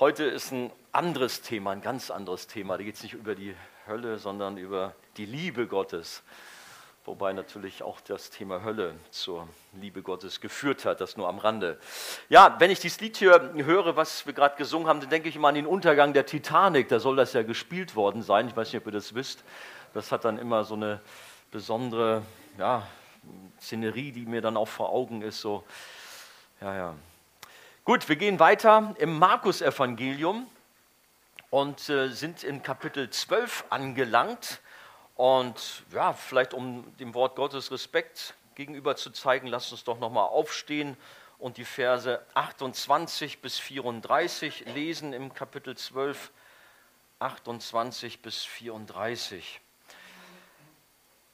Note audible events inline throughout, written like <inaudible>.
Heute ist ein anderes Thema, ein ganz anderes Thema. Da geht es nicht über die Hölle, sondern über die Liebe Gottes. Wobei natürlich auch das Thema Hölle zur Liebe Gottes geführt hat, das nur am Rande. Ja, wenn ich dieses Lied hier höre, was wir gerade gesungen haben, dann denke ich immer an den Untergang der Titanic. Da soll das ja gespielt worden sein. Ich weiß nicht, ob ihr das wisst. Das hat dann immer so eine besondere ja, Szenerie, die mir dann auch vor Augen ist. So, ja, ja. Gut, wir gehen weiter im Markus-Evangelium und äh, sind in Kapitel 12 angelangt. Und ja, vielleicht um dem Wort Gottes Respekt gegenüber zu zeigen, lasst uns doch nochmal aufstehen und die Verse 28 bis 34 lesen im Kapitel 12, 28 bis 34.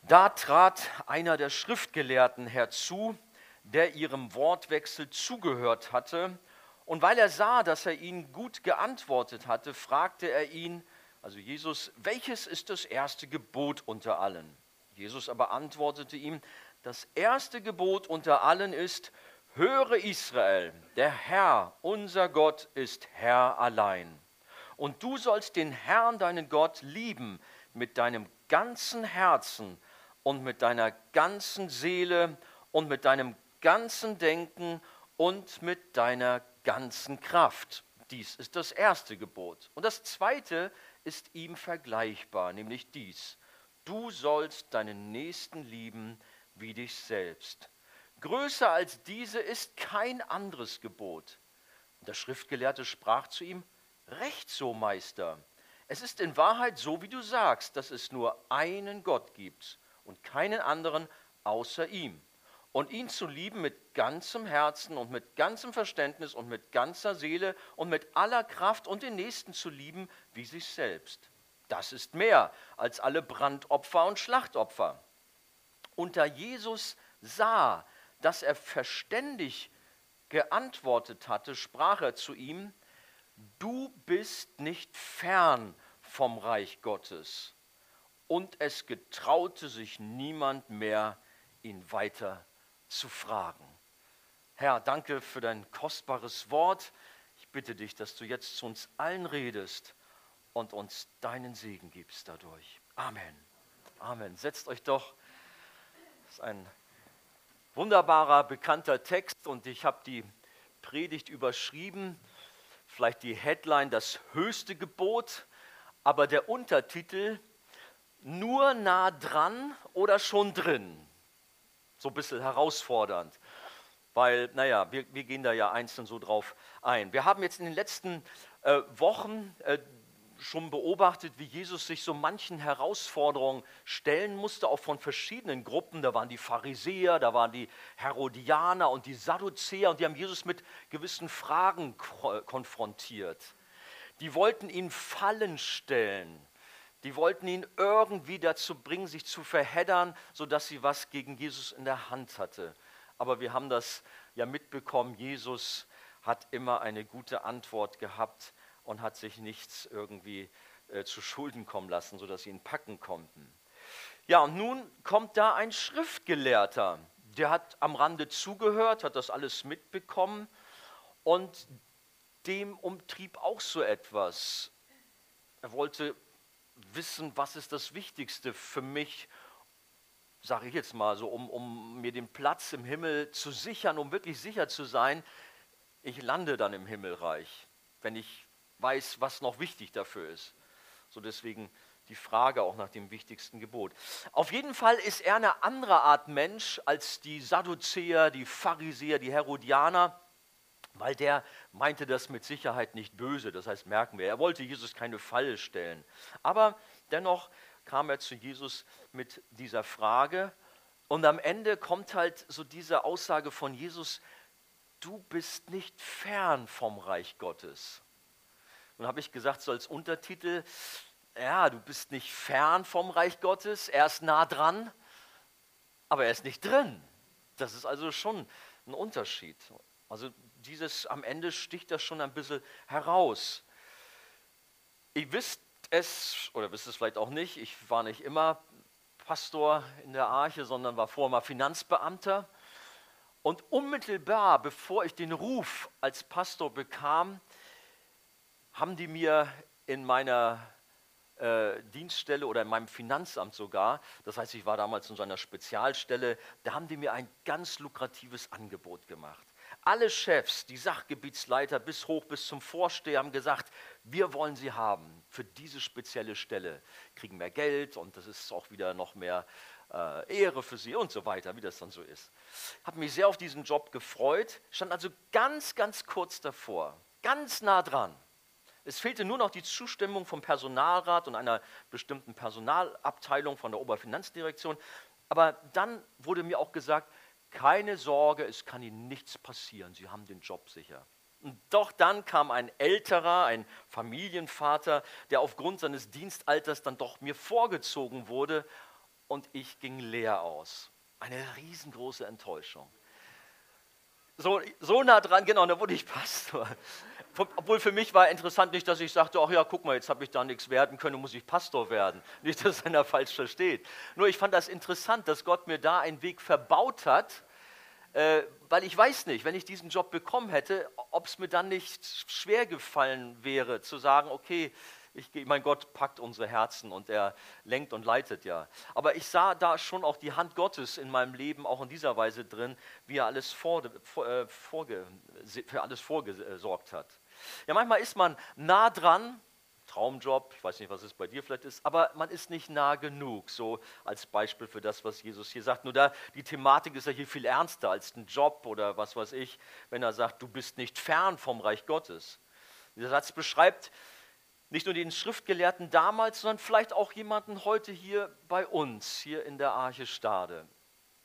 Da trat einer der Schriftgelehrten herzu, der ihrem Wortwechsel zugehört hatte. Und weil er sah, dass er ihnen gut geantwortet hatte, fragte er ihn, also Jesus, welches ist das erste Gebot unter allen? Jesus aber antwortete ihm, das erste Gebot unter allen ist, höre Israel, der Herr, unser Gott, ist Herr allein. Und du sollst den Herrn, deinen Gott, lieben mit deinem ganzen Herzen und mit deiner ganzen Seele und mit deinem ganzen Denken und mit deiner ganzen Kraft. Dies ist das erste Gebot. Und das zweite ist ihm vergleichbar, nämlich dies. Du sollst deinen Nächsten lieben wie dich selbst. Größer als diese ist kein anderes Gebot. Und der Schriftgelehrte sprach zu ihm, Recht so, Meister. Es ist in Wahrheit so, wie du sagst, dass es nur einen Gott gibt und keinen anderen außer ihm und ihn zu lieben mit ganzem Herzen und mit ganzem Verständnis und mit ganzer Seele und mit aller Kraft und den Nächsten zu lieben wie sich selbst. Das ist mehr als alle Brandopfer und Schlachtopfer. Und da Jesus sah, dass er verständig geantwortet hatte, sprach er zu ihm, du bist nicht fern vom Reich Gottes. Und es getraute sich niemand mehr, ihn weiter zu fragen. Herr, danke für dein kostbares Wort. Ich bitte dich, dass du jetzt zu uns allen redest und uns deinen Segen gibst dadurch. Amen. Amen. Setzt euch doch. Das ist ein wunderbarer, bekannter Text und ich habe die Predigt überschrieben. Vielleicht die Headline Das höchste Gebot, aber der Untertitel Nur nah dran oder schon drin so ein bisschen herausfordernd, weil, naja, wir, wir gehen da ja einzeln so drauf ein. Wir haben jetzt in den letzten äh, Wochen äh, schon beobachtet, wie Jesus sich so manchen Herausforderungen stellen musste, auch von verschiedenen Gruppen. Da waren die Pharisäer, da waren die Herodianer und die Sadduzäer und die haben Jesus mit gewissen Fragen konfrontiert. Die wollten ihn Fallen stellen. Die wollten ihn irgendwie dazu bringen, sich zu verheddern, sodass sie was gegen Jesus in der Hand hatte. Aber wir haben das ja mitbekommen, Jesus hat immer eine gute Antwort gehabt und hat sich nichts irgendwie äh, zu Schulden kommen lassen, sodass sie ihn packen konnten. Ja, und nun kommt da ein Schriftgelehrter, der hat am Rande zugehört, hat das alles mitbekommen und dem umtrieb auch so etwas. Er wollte wissen, was ist das Wichtigste für mich, sage ich jetzt mal so, um, um mir den Platz im Himmel zu sichern, um wirklich sicher zu sein, ich lande dann im Himmelreich, wenn ich weiß, was noch wichtig dafür ist. So deswegen die Frage auch nach dem wichtigsten Gebot. Auf jeden Fall ist er eine andere Art Mensch als die Sadduzäer, die Pharisäer, die Herodianer weil der meinte das mit Sicherheit nicht böse, das heißt merken wir, er wollte Jesus keine Falle stellen. Aber dennoch kam er zu Jesus mit dieser Frage und am Ende kommt halt so diese Aussage von Jesus, du bist nicht fern vom Reich Gottes. Und habe ich gesagt, so als Untertitel, ja, du bist nicht fern vom Reich Gottes, er ist nah dran, aber er ist nicht drin. Das ist also schon ein Unterschied. Also dieses am Ende sticht das schon ein bisschen heraus. Ihr wisst es, oder wisst es vielleicht auch nicht, ich war nicht immer Pastor in der Arche, sondern war vorher mal Finanzbeamter. Und unmittelbar, bevor ich den Ruf als Pastor bekam, haben die mir in meiner äh, Dienststelle oder in meinem Finanzamt sogar, das heißt, ich war damals in so einer Spezialstelle, da haben die mir ein ganz lukratives Angebot gemacht. Alle Chefs, die Sachgebietsleiter bis hoch bis zum Vorsteher haben gesagt, wir wollen sie haben für diese spezielle Stelle, kriegen mehr Geld und das ist auch wieder noch mehr äh, Ehre für sie und so weiter, wie das dann so ist. Habe mich sehr auf diesen Job gefreut, stand also ganz, ganz kurz davor, ganz nah dran. Es fehlte nur noch die Zustimmung vom Personalrat und einer bestimmten Personalabteilung von der Oberfinanzdirektion. Aber dann wurde mir auch gesagt, keine Sorge, es kann Ihnen nichts passieren, Sie haben den Job sicher. Und doch dann kam ein älterer, ein Familienvater, der aufgrund seines Dienstalters dann doch mir vorgezogen wurde und ich ging leer aus. Eine riesengroße Enttäuschung. So, so nah dran, genau, da wurde ich Pastor. Obwohl für mich war interessant nicht, dass ich sagte, ach ja, guck mal, jetzt habe ich da nichts werden können, muss ich Pastor werden. <laughs> Nicht, dass einer falsch versteht. Nur ich fand das interessant, dass Gott mir da einen Weg verbaut hat, äh, weil ich weiß nicht, wenn ich diesen Job bekommen hätte, ob es mir dann nicht schwer gefallen wäre, zu sagen, okay, ich, mein Gott packt unsere Herzen und er lenkt und leitet ja. Aber ich sah da schon auch die Hand Gottes in meinem Leben, auch in dieser Weise drin, wie er alles vor, vor, äh, vorge, für alles vorgesorgt hat. Ja, manchmal ist man nah dran, Traumjob, ich weiß nicht, was es bei dir vielleicht ist, aber man ist nicht nah genug, so als Beispiel für das, was Jesus hier sagt. Nur da, die Thematik ist ja hier viel ernster als ein Job oder was weiß ich, wenn er sagt, du bist nicht fern vom Reich Gottes. Dieser Satz beschreibt nicht nur den Schriftgelehrten damals, sondern vielleicht auch jemanden heute hier bei uns, hier in der Arche Stade.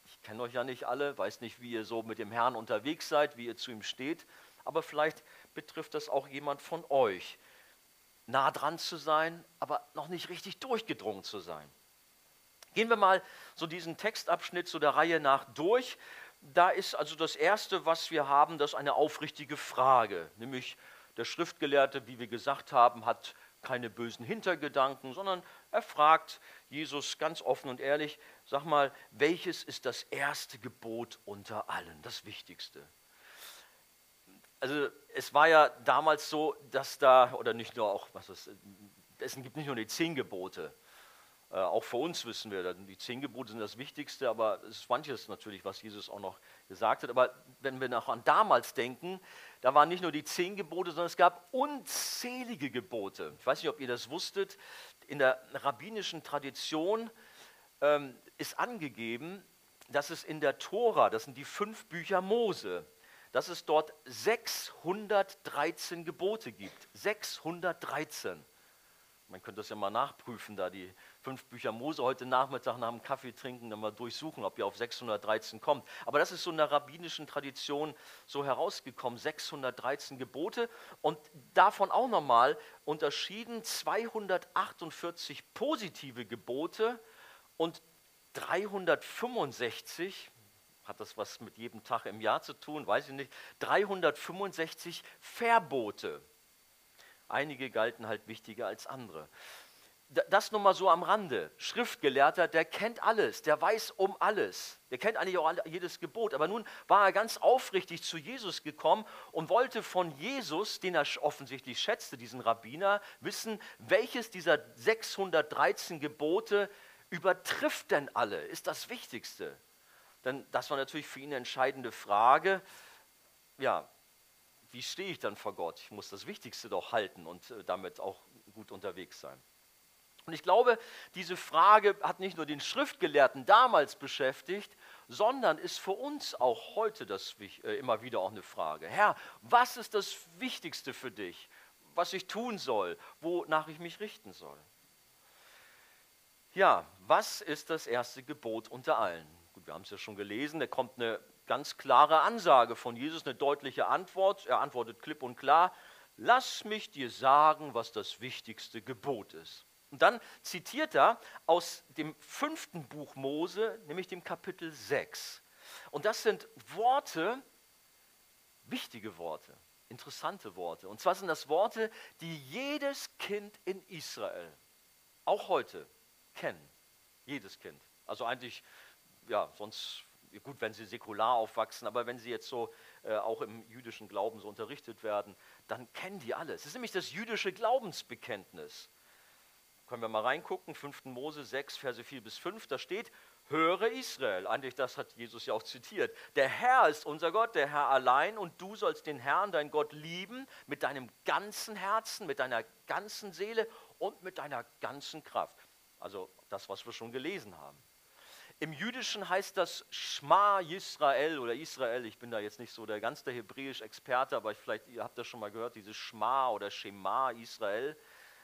Ich kenne euch ja nicht alle, weiß nicht, wie ihr so mit dem Herrn unterwegs seid, wie ihr zu ihm steht, aber vielleicht betrifft das auch jemand von euch. Nah dran zu sein, aber noch nicht richtig durchgedrungen zu sein. Gehen wir mal so diesen Textabschnitt so der Reihe nach durch. Da ist also das Erste, was wir haben, das ist eine aufrichtige Frage, nämlich der Schriftgelehrte, wie wir gesagt haben, hat keine bösen Hintergedanken, sondern er fragt Jesus ganz offen und ehrlich, sag mal, welches ist das erste Gebot unter allen, das Wichtigste? Also es war ja damals so, dass da, oder nicht nur auch, was es, es gibt nicht nur die zehn Gebote, äh, auch für uns wissen wir, die zehn Gebote sind das Wichtigste, aber es ist manches natürlich, was Jesus auch noch gesagt hat. Aber wenn wir noch an damals denken, da waren nicht nur die zehn Gebote, sondern es gab unzählige Gebote. Ich weiß nicht, ob ihr das wusstet. In der rabbinischen Tradition ähm, ist angegeben, dass es in der Tora, das sind die fünf Bücher Mose, dass es dort 613 Gebote gibt. 613. Man könnte das ja mal nachprüfen, da die fünf Bücher Mose heute Nachmittag nach dem Kaffee trinken, dann mal durchsuchen, ob ihr auf 613 kommt. Aber das ist so in der rabbinischen Tradition so herausgekommen, 613 Gebote und davon auch nochmal unterschieden 248 positive Gebote und 365, hat das was mit jedem Tag im Jahr zu tun, weiß ich nicht, 365 Verbote. Einige galten halt wichtiger als andere. Das nur mal so am Rande. Schriftgelehrter, der kennt alles, der weiß um alles. Der kennt eigentlich auch jedes Gebot. Aber nun war er ganz aufrichtig zu Jesus gekommen und wollte von Jesus, den er offensichtlich schätzte, diesen Rabbiner, wissen, welches dieser 613 Gebote übertrifft denn alle, ist das Wichtigste. Denn das war natürlich für ihn eine entscheidende Frage. Ja, wie stehe ich dann vor Gott? Ich muss das Wichtigste doch halten und äh, damit auch gut unterwegs sein. Und ich glaube, diese Frage hat nicht nur den Schriftgelehrten damals beschäftigt, sondern ist für uns auch heute das, äh, immer wieder auch eine Frage. Herr, was ist das Wichtigste für dich, was ich tun soll, wonach ich mich richten soll? Ja, was ist das erste Gebot unter allen? Wir haben es ja schon gelesen, da kommt eine ganz klare Ansage von Jesus, eine deutliche Antwort. Er antwortet klipp und klar, lass mich dir sagen, was das wichtigste Gebot ist. Und dann zitiert er aus dem fünften Buch Mose, nämlich dem Kapitel 6. Und das sind Worte, wichtige Worte, interessante Worte. Und zwar sind das Worte, die jedes Kind in Israel, auch heute, kennen. Jedes Kind. Also eigentlich, ja, sonst gut, wenn sie säkular aufwachsen, aber wenn sie jetzt so äh, auch im jüdischen Glauben so unterrichtet werden, dann kennen die alles. Es ist nämlich das jüdische Glaubensbekenntnis. Können wir mal reingucken, 5. Mose 6, Verse 4 bis 5, da steht, höre Israel. Eigentlich, das hat Jesus ja auch zitiert. Der Herr ist unser Gott, der Herr allein, und du sollst den Herrn, dein Gott, lieben mit deinem ganzen Herzen, mit deiner ganzen Seele und mit deiner ganzen Kraft. Also das, was wir schon gelesen haben. Im Jüdischen heißt das Schma Yisrael oder Israel. Ich bin da jetzt nicht so der ganz der Hebräisch-Experte, aber vielleicht ihr habt das schon mal gehört, dieses Schma oder Shema Israel.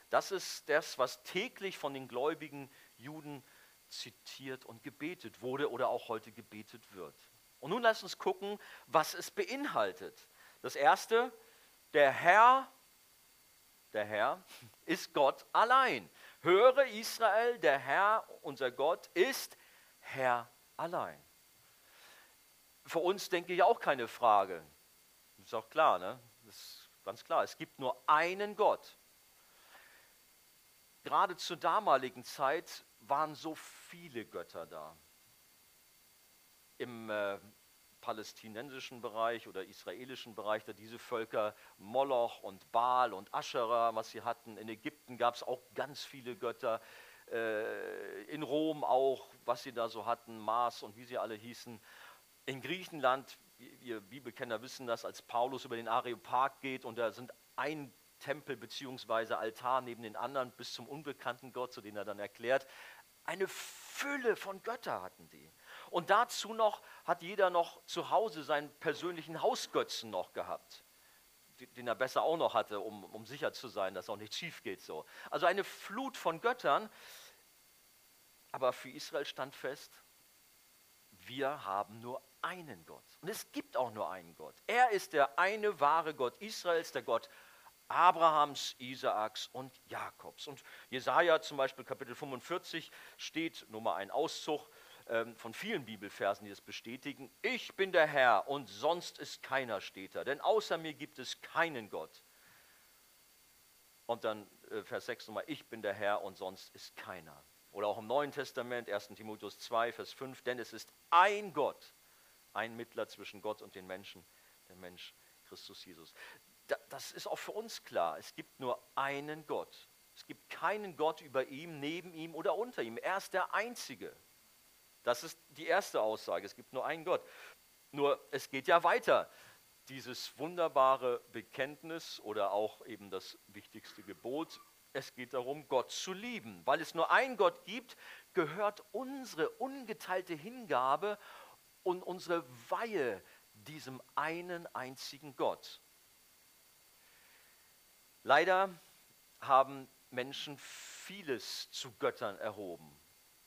Das ist das, was täglich von den gläubigen Juden zitiert und gebetet wurde oder auch heute gebetet wird. Und nun lasst uns gucken, was es beinhaltet. Das erste, der Herr, der Herr ist Gott allein. Höre Israel, der Herr, unser Gott, ist Herr allein. Für uns denke ich auch keine Frage. Ist auch klar, ne? Ist ganz klar. Es gibt nur einen Gott. Gerade zur damaligen Zeit waren so viele Götter da. Im äh, palästinensischen Bereich oder israelischen Bereich, da diese Völker Moloch und Baal und Aschera, was sie hatten. In Ägypten gab es auch ganz viele Götter. Äh, in Rom auch, was sie da so hatten, Mars und wie sie alle hießen. In Griechenland, wir Bibelkenner wissen das, als Paulus über den Areopag geht und da sind ein Tempel bzw. Altar neben den anderen bis zum unbekannten Gott, zu dem er dann erklärt, eine Fülle von Götter hatten die. Und dazu noch hat jeder noch zu Hause seinen persönlichen Hausgötzen noch gehabt, den er besser auch noch hatte, um, um sicher zu sein, dass auch nichts schief geht. So. Also eine Flut von Göttern. Aber für Israel stand fest, wir haben nur einen Gott. Und es gibt auch nur einen Gott. Er ist der eine wahre Gott Israels, der Gott Abrahams, Isaaks und Jakobs. Und Jesaja zum Beispiel Kapitel 45 steht, nur mal ein Auszug von vielen Bibelversen, die das bestätigen. Ich bin der Herr und sonst ist keiner, steht da, denn außer mir gibt es keinen Gott. Und dann äh, Vers 6 nochmal, ich bin der Herr und sonst ist keiner. Oder auch im Neuen Testament, 1 Timotheus 2, Vers 5, denn es ist ein Gott, ein Mittler zwischen Gott und den Menschen, der Mensch Christus Jesus das ist auch für uns klar. Es gibt nur einen Gott. Es gibt keinen Gott über ihm, neben ihm oder unter ihm. Er ist der Einzige. Das ist die erste Aussage. Es gibt nur einen Gott. Nur es geht ja weiter. Dieses wunderbare Bekenntnis oder auch eben das wichtigste Gebot, es geht darum, Gott zu lieben. Weil es nur einen Gott gibt, gehört unsere ungeteilte Hingabe und unsere Weihe diesem einen einzigen Gott. Leider haben Menschen vieles zu Göttern erhoben.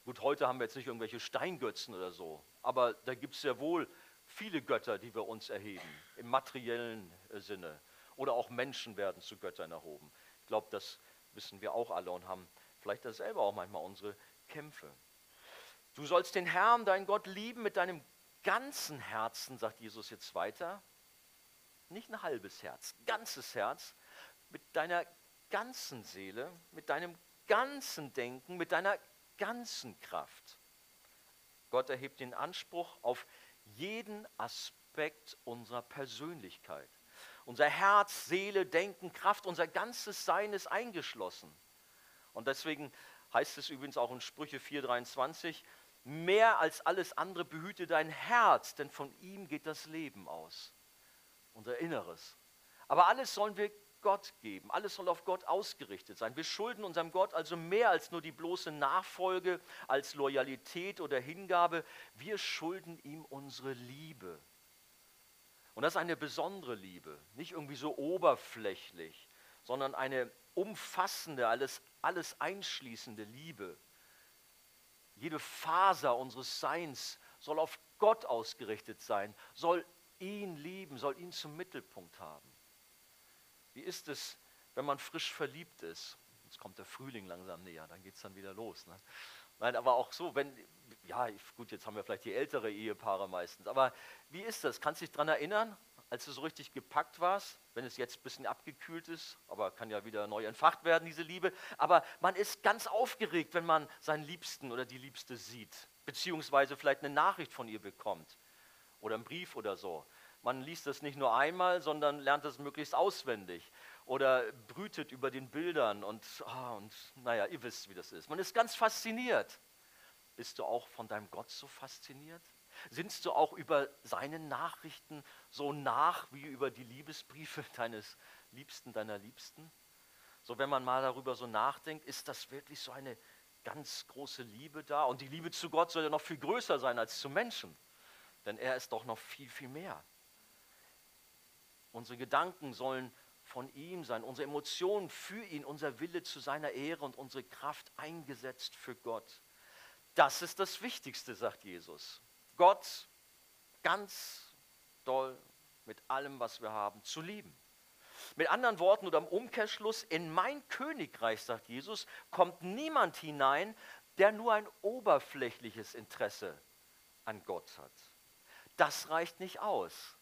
Gut, heute haben wir jetzt nicht irgendwelche Steingötzen oder so, aber da gibt es ja wohl viele Götter, die wir uns erheben, im materiellen äh, Sinne. Oder auch Menschen werden zu Göttern erhoben. Ich glaube, das wissen wir auch alle und haben vielleicht selber auch manchmal unsere Kämpfe. Du sollst den Herrn, deinen Gott, lieben mit deinem ganzen Herzen, sagt Jesus jetzt weiter. Nicht ein halbes Herz, ganzes Herz mit deiner ganzen Seele, mit deinem ganzen Denken, mit deiner ganzen Kraft. Gott erhebt den Anspruch auf jeden Aspekt unserer Persönlichkeit. Unser Herz, Seele, Denken, Kraft, unser ganzes Sein ist eingeschlossen. Und deswegen heißt es übrigens auch in Sprüche 4:23, mehr als alles andere behüte dein Herz, denn von ihm geht das Leben aus. Unser Inneres. Aber alles sollen wir Gott geben. Alles soll auf Gott ausgerichtet sein. Wir schulden unserem Gott also mehr als nur die bloße Nachfolge, als Loyalität oder Hingabe. Wir schulden ihm unsere Liebe. Und das ist eine besondere Liebe, nicht irgendwie so oberflächlich, sondern eine umfassende, alles, alles einschließende Liebe. Jede Faser unseres Seins soll auf Gott ausgerichtet sein, soll ihn lieben, soll ihn zum Mittelpunkt haben. Wie ist es, wenn man frisch verliebt ist? Jetzt kommt der Frühling langsam näher, dann geht es dann wieder los. Ne? Nein, aber auch so, wenn, ja, gut, jetzt haben wir vielleicht die ältere Ehepaare meistens, aber wie ist das? Kannst du dich daran erinnern, als du so richtig gepackt warst, wenn es jetzt ein bisschen abgekühlt ist, aber kann ja wieder neu entfacht werden, diese Liebe. Aber man ist ganz aufgeregt, wenn man seinen Liebsten oder die Liebste sieht, beziehungsweise vielleicht eine Nachricht von ihr bekommt oder einen Brief oder so man liest das nicht nur einmal, sondern lernt es möglichst auswendig oder brütet über den Bildern und, oh, und naja, ihr wisst, wie das ist. Man ist ganz fasziniert. Bist du auch von deinem Gott so fasziniert? Sinnst du auch über seine Nachrichten so nach wie über die Liebesbriefe <laughs> deines Liebsten, deiner Liebsten? So, wenn man mal darüber so nachdenkt, ist das wirklich so eine ganz große Liebe da? Und die Liebe zu Gott soll ja noch viel größer sein als zu Menschen, denn er ist doch noch viel, viel mehr. Unsere Gedanken sollen von ihm sein, unsere Emotionen für ihn, unser Wille zu seiner Ehre und unsere Kraft eingesetzt für Gott. Das ist das Wichtigste, sagt Jesus. Gott ganz doll mit allem, was wir haben, zu lieben. Mit anderen Worten oder im Umkehrschluss, in mein Königreich, sagt Jesus, kommt niemand hinein, der nur ein oberflächliches Interesse an Gott hat. Das reicht nicht aus.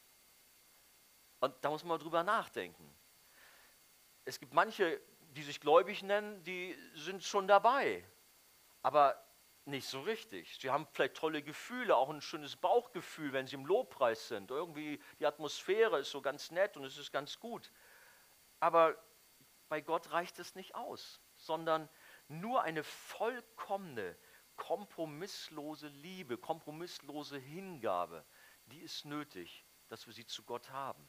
Und da muss man drüber nachdenken. Es gibt manche, die sich gläubig nennen, die sind schon dabei. Aber nicht so richtig. Sie haben vielleicht tolle Gefühle, auch ein schönes Bauchgefühl, wenn sie im Lobpreis sind. Irgendwie die Atmosphäre ist so ganz nett und es ist ganz gut. Aber bei Gott reicht es nicht aus, sondern nur eine vollkommene, kompromisslose Liebe, kompromisslose Hingabe, die ist nötig, dass wir sie zu Gott haben.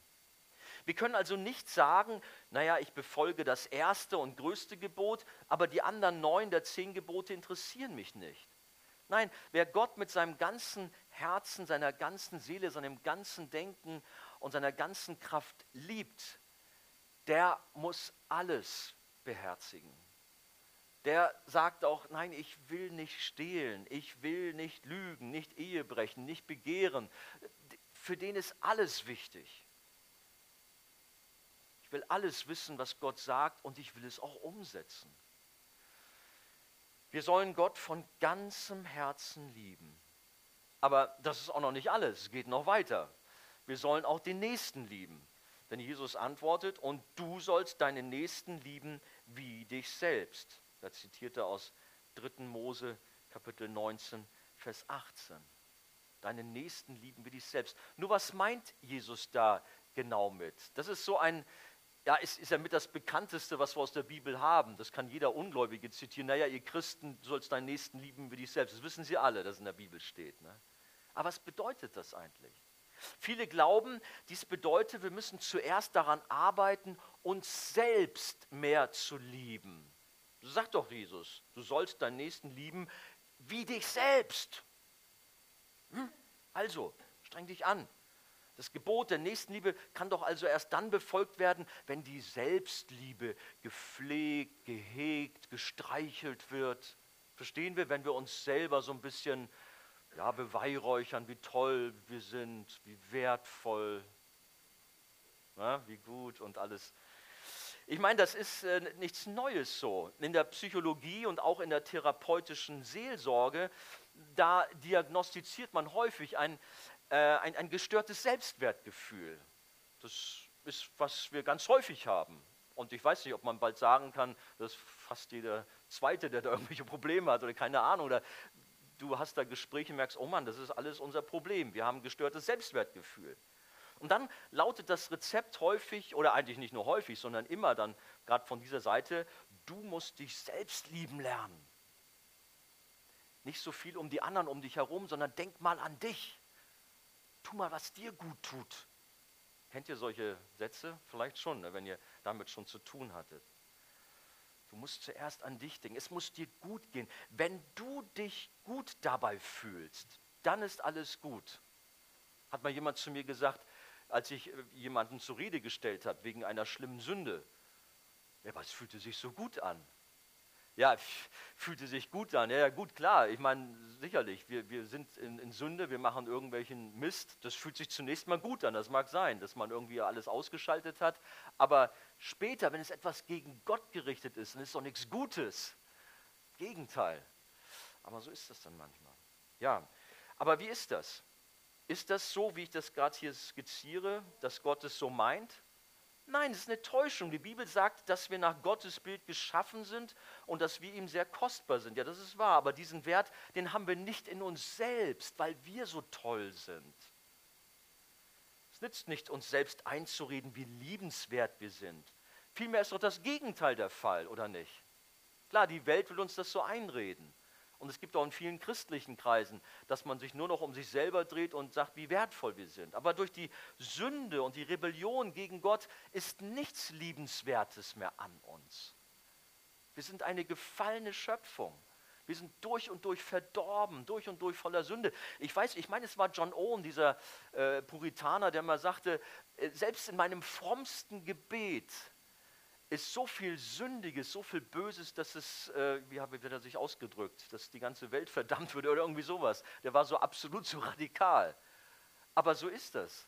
Wir können also nicht sagen, naja, ich befolge das erste und größte Gebot, aber die anderen neun der zehn Gebote interessieren mich nicht. Nein, wer Gott mit seinem ganzen Herzen, seiner ganzen Seele, seinem ganzen Denken und seiner ganzen Kraft liebt, der muss alles beherzigen. Der sagt auch, nein, ich will nicht stehlen, ich will nicht lügen, nicht Ehe brechen, nicht begehren. Für den ist alles wichtig will alles wissen, was Gott sagt und ich will es auch umsetzen. Wir sollen Gott von ganzem Herzen lieben. Aber das ist auch noch nicht alles, es geht noch weiter. Wir sollen auch den Nächsten lieben. Denn Jesus antwortet, und du sollst deinen Nächsten lieben wie dich selbst. Da zitiert er aus 3. Mose Kapitel 19, Vers 18. Deinen Nächsten lieben wie dich selbst. Nur was meint Jesus da genau mit? Das ist so ein, ja, ist, ist ja mit das bekannteste, was wir aus der Bibel haben. Das kann jeder Ungläubige zitieren. Naja, ihr Christen, sollst deinen Nächsten lieben wie dich selbst. Das wissen sie alle, dass in der Bibel steht. Ne? Aber was bedeutet das eigentlich? Viele glauben, dies bedeutet, wir müssen zuerst daran arbeiten, uns selbst mehr zu lieben. So sagt doch Jesus, du sollst deinen Nächsten lieben wie dich selbst. Hm? Also, streng dich an, das Gebot der Nächstenliebe kann doch also erst dann befolgt werden, wenn die Selbstliebe gepflegt, gehegt, gestreichelt wird. Verstehen wir, wenn wir uns selber so ein bisschen ja, beweihräuchern, wie toll wir sind, wie wertvoll, na, wie gut und alles. Ich meine, das ist äh, nichts Neues so. In der Psychologie und auch in der therapeutischen Seelsorge, da diagnostiziert man häufig ein, äh, ein, ein gestörtes Selbstwertgefühl. Das ist, was wir ganz häufig haben. Und ich weiß nicht, ob man bald sagen kann, dass fast jeder Zweite, der da <laughs> irgendwelche Probleme hat oder keine Ahnung, oder du hast da Gespräche und merkst, oh Mann, das ist alles unser Problem. Wir haben gestörtes Selbstwertgefühl. Und dann lautet das Rezept häufig, oder eigentlich nicht nur häufig, sondern immer dann, gerade von dieser Seite, du musst dich selbst lieben lernen. Nicht so viel um die anderen um dich herum, sondern denk mal an dich tu mal, was dir gut tut. Kennt ihr solche Sätze? Vielleicht schon, ne, wenn ihr damit schon zu tun hattet. Du musst zuerst an dich denken. Es muss dir gut gehen. Wenn du dich gut dabei fühlst, dann ist alles gut. Hat mal jemand zu mir gesagt, als ich äh, jemanden zur Rede gestellt habe wegen einer schlimmen Sünde. Ja, aber es fühlte sich so gut an. Ja, fühlte sich gut an. Ja, ja gut, klar. Ich meine, sicherlich, wir, wir sind in, in, Sünde, wir machen irgendwelchen Mist. Das fühlt sich zunächst mal gut an. Das mag sein, dass man irgendwie alles ausgeschaltet hat. Aber später, wenn es etwas gegen Gott gerichtet ist, dann ist doch nichts Gutes. Gegenteil. Aber so ist das dann manchmal. Ja, aber wie ist das? Ist das so, wie ich das gerade hier skizziere, dass Gott es so meint? Nein, es ist eine Täuschung. Die Bibel sagt, dass wir nach Gottes Bild geschaffen sind und dass wir ihm sehr kostbar sind. Ja, das ist wahr, aber diesen Wert, den haben wir nicht in uns selbst, weil wir so toll sind. Ist nützt nicht, uns selbst einzureden, wie liebenswert wir sind. Vielmehr ist doch das Gegenteil der Fall, oder nicht? Klar, die Welt will uns das so einreden. Und es gibt auch in vielen christlichen Kreisen, dass man sich nur noch um sich selber dreht und sagt, wie wertvoll wir sind. Aber durch die Sünde und die Rebellion gegen Gott ist nichts Liebenswertes mehr an uns. Wir sind eine gefallene Schöpfung. Wir sind durch und durch verdorben, durch und durch voller Sünde. Ich weiß, ich meine, es war John Owen, dieser äh, Puritaner, der mal sagte, äh, selbst in meinem frommsten Gebet ist so viel Sündiges, so viel Böses, dass es, äh, wie hat er sich ausgedrückt, dass die ganze Welt <laughs> verdammt würde oder irgendwie sowas. Der war so absolut so radikal. Aber so ist das.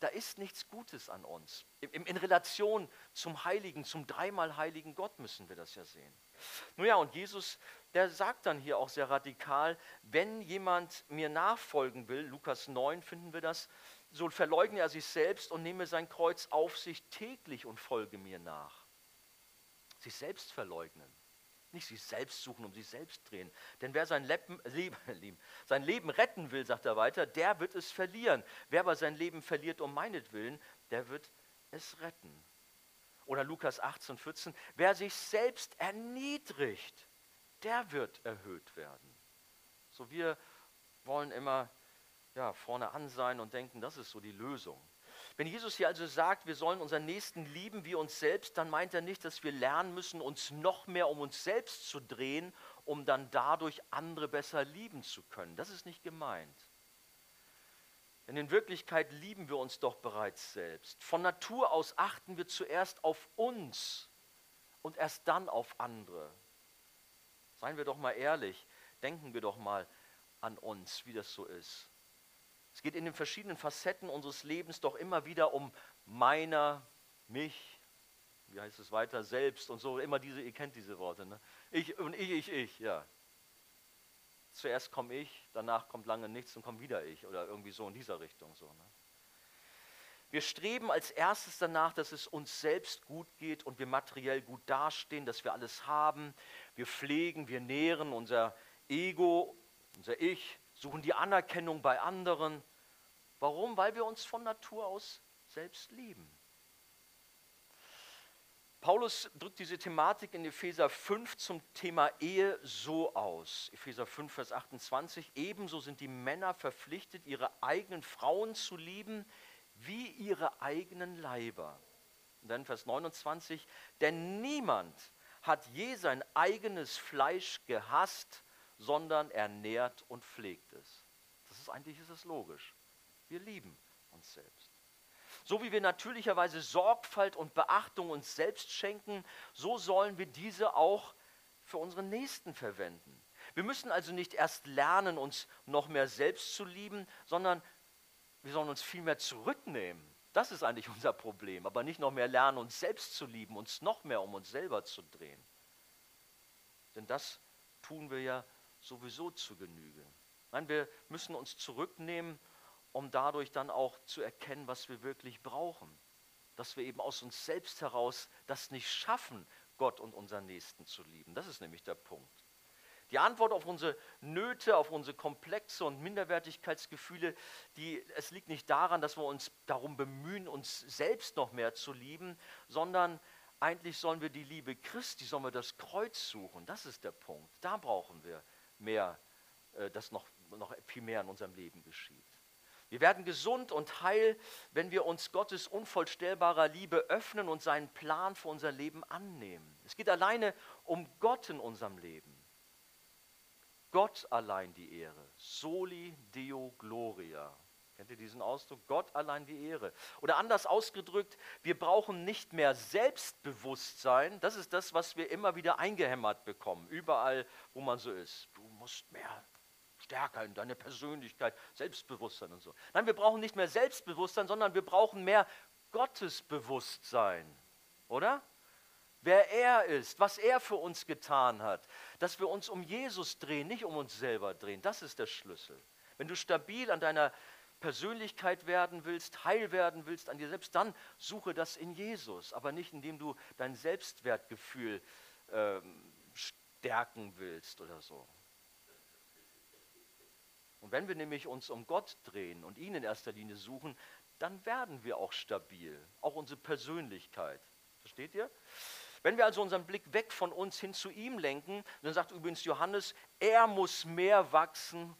Da ist nichts Gutes an uns. In, in Relation zum Heiligen, zum dreimal heiligen Gott müssen wir das ja sehen. Nun ja, und Jesus, der sagt dann hier auch sehr radikal, wenn jemand mir nachfolgen will, Lukas 9 finden wir das, so verleugne er sich selbst und nehme sein Kreuz auf sich täglich und folge mir nach. Sich selbst verleugnen. Nicht sich selbst suchen, um sich selbst drehen. Denn wer sein <laughs> Leben, Leben, sein Leben retten will, sagt er weiter, der wird es verlieren. Wer aber sein Leben verliert um meinetwillen, der wird es retten. Oder Lukas 18, 14, wer sich selbst erniedrigt, der wird erhöht werden. So wir wollen immer ja, vorne an sein und denken, das ist so die Lösung. Wenn Jesus hier also sagt, wir sollen unseren Nächsten lieben wie uns selbst, dann meint er nicht, dass wir lernen müssen, uns noch mehr um uns selbst zu drehen, um dann dadurch andere besser lieben zu können. Das ist nicht gemeint. Denn in Wirklichkeit lieben wir uns doch bereits selbst. Von Natur aus achten wir zuerst auf uns und erst dann auf andere. Seien wir doch mal ehrlich, denken wir doch mal an uns, wie das so ist. Es geht in den verschiedenen Facetten unseres Lebens doch immer wieder um meiner, mich, wie heißt es weiter, selbst und so. Immer diese, ihr kennt diese Worte, ne? Ich und ich, ich, ich, ja. Zuerst komme ich, danach kommt lange nichts und kommt wieder ich oder irgendwie so in dieser Richtung so. Ne? Wir streben als erstes danach, dass es uns selbst gut geht und wir materiell gut dastehen, dass wir alles haben. Wir pflegen, wir nähren unser Ego, unser Ich, suchen die Anerkennung bei anderen. Warum? Weil wir uns von Natur aus selbst lieben. Paulus drückt diese Thematik in Epheser 5 zum Thema Ehe so aus. Epheser 5, Vers 28. Ebenso sind die Männer verpflichtet, ihre eigenen Frauen zu lieben, wie ihre eigenen Leiber. Und dann Vers 29. Denn niemand hat je sein eigenes Fleisch gehasst, sondern ernährt und pflegt es. Das ist eigentlich ist es logisch. Wir lieben uns selbst. So wie wir natürlicherweise Sorgfalt und Beachtung uns selbst schenken, so sollen wir diese auch für unsere Nächsten verwenden. Wir müssen also nicht erst lernen, uns noch mehr selbst zu lieben, sondern wir sollen uns vielmehr zurücknehmen. Das ist eigentlich <laughs> unser Problem, aber nicht noch mehr lernen, uns selbst zu lieben, uns noch mehr um uns selber zu drehen. Denn das tun wir ja sowieso zu Genüge. Nein, wir müssen uns zurücknehmen, um dadurch dann auch zu erkennen, was wir wirklich brauchen. Dass wir eben aus uns selbst heraus das nicht schaffen, Gott und unseren Nächsten zu lieben. Das ist nämlich der Punkt. Die Antwort auf unsere Nöte, auf unsere Komplexe und Minderwertigkeitsgefühle, die, es liegt nicht daran, dass wir uns darum bemühen, uns selbst noch mehr zu lieben, sondern eigentlich sollen wir die Liebe Christi, sollen wir das Kreuz suchen. Das ist der Punkt. Da brauchen wir mehr, äh, dass noch, noch viel mehr in unserem Leben geschieht. Wir werden gesund und heil, wenn wir uns Gottes unvollstellbarer Liebe öffnen und seinen Plan für unser Leben annehmen. Es geht alleine um Gott in unserem Leben. Gott allein die Ehre. Soli Deo Gloria. Kennt ihr diesen Ausdruck? Gott allein die Ehre. Oder anders ausgedrückt, wir brauchen nicht mehr Selbstbewusstsein. Das ist das, was wir immer wieder eingehämmert bekommen, überall, wo man so ist. Du musst mehr stärker in deine Persönlichkeit, Selbstbewusstsein und so. Nein, wir brauchen nicht mehr Selbstbewusstsein, sondern wir brauchen mehr Gottesbewusstsein. Oder? Wer er ist, was er für uns getan hat, dass wir uns um Jesus drehen, nicht um uns selber drehen. Das ist der Schlüssel. Wenn du stabil an deiner Persönlichkeit werden willst, heil werden willst an dir selbst, dann suche das in Jesus, aber nicht indem du dein Selbstwertgefühl ähm, stärken willst oder so. Und wenn wir nämlich uns um Gott drehen und ihn in erster Linie suchen, dann werden wir auch stabil, auch unsere Persönlichkeit. Versteht ihr? Wenn wir also unseren Blick weg von uns hin zu ihm lenken, dann sagt übrigens Johannes, er muss mehr wachsen,